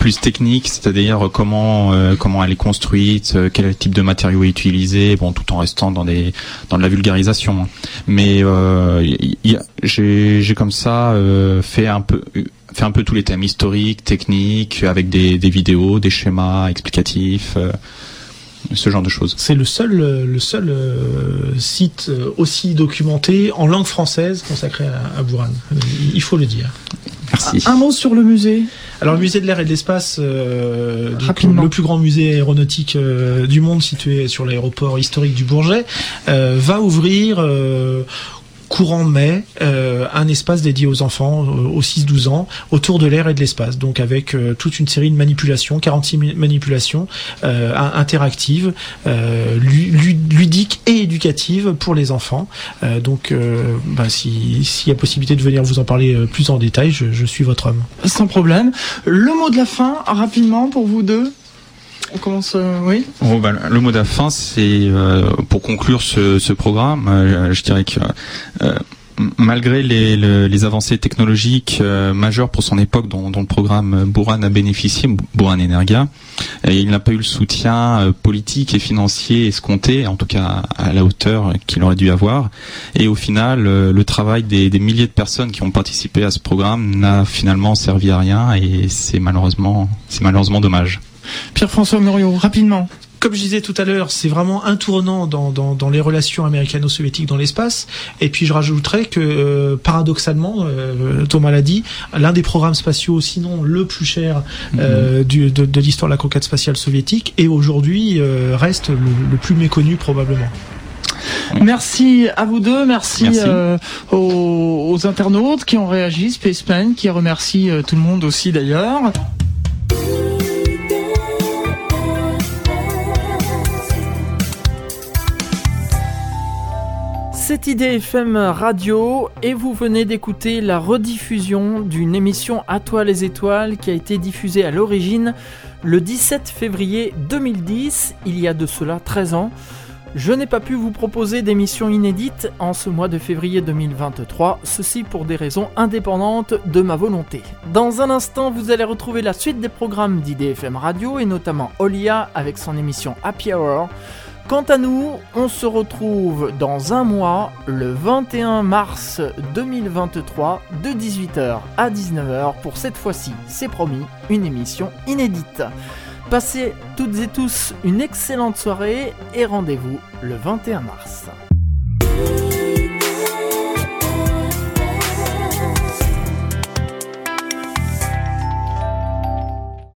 Speaker 2: plus technique, c'est-à-dire comment euh, comment elle est construite, euh, quel type de matériaux est utilisé, bon tout en restant dans des dans de la vulgarisation. Mais j'ai j'ai comme ça fait un peu fait un peu tous les thèmes historiques, techniques, avec des, des vidéos, des schémas explicatifs ce genre de choses.
Speaker 3: C'est le seul, le seul site aussi documenté en langue française consacré à, à Buran. Il faut le dire.
Speaker 4: Un, mot sur le musée?
Speaker 3: Alors le musée de l'air et de l'espace, euh, le plus grand musée aéronautique euh, du monde situé sur l'aéroport historique du Bourget, euh, va ouvrir courant mai euh, un espace dédié aux enfants euh, aux 6-12 ans autour de l'air et de l'espace. Donc avec euh, toute une série de manipulations 46 manipulations interactives ludiques et éducatives pour les enfants. Donc bah, s'il y a possibilité de venir vous en parler plus en détail je, je suis votre homme.
Speaker 4: Sans problème. Le mot de la fin rapidement pour vous deux on commence, euh, oui.
Speaker 2: Oh, le mot de la fin, c'est euh, pour conclure ce, ce programme. Euh, je dirais que malgré les, les, avancées technologiques majeures pour son époque dont, dont le programme Buran a bénéficié, Buran Energia, il n'a pas eu le soutien politique et financier escompté, en tout cas à la hauteur qu'il aurait dû avoir. Et au final, le travail des, des, milliers de personnes qui ont participé à ce programme n'a finalement servi à rien et c'est malheureusement, c'est malheureusement dommage.
Speaker 4: Pierre-François Muriot, rapidement
Speaker 3: comme je disais tout à l'heure, c'est vraiment un tournant dans, dans, les relations américano-soviétiques dans l'espace. Et puis je rajouterais que euh, paradoxalement, euh, Thomas l'a dit, l'un des programmes spatiaux, sinon le plus cher euh, mhm. du, de, l'histoire de la conquête spatiale soviétique, et aujourd'hui reste le, plus méconnu probablement.
Speaker 4: Merci à vous deux, merci, aux, aux, internautes qui ont réagi, Spaceman qui remercie tout le monde aussi d'ailleurs.
Speaker 1: C'est IDFM Radio et vous venez d'écouter la rediffusion d'une émission À toi les étoiles qui a été diffusée à l'origine le 17 février 2010, il y a de cela 13 ans. Je n'ai pas pu vous proposer d'émissions inédites en ce mois de février 2023, ceci pour des raisons indépendantes de ma volonté. Dans un instant, vous allez retrouver la suite des programmes d'IDFM Radio et notamment Olia avec son émission Happy Hour. Quant à nous, on se retrouve dans un mois, le 21 mars 2023, de 18h à 19h pour cette fois-ci, c'est promis, une émission inédite. Passez toutes et tous une excellente soirée et rendez-vous le 21 mars.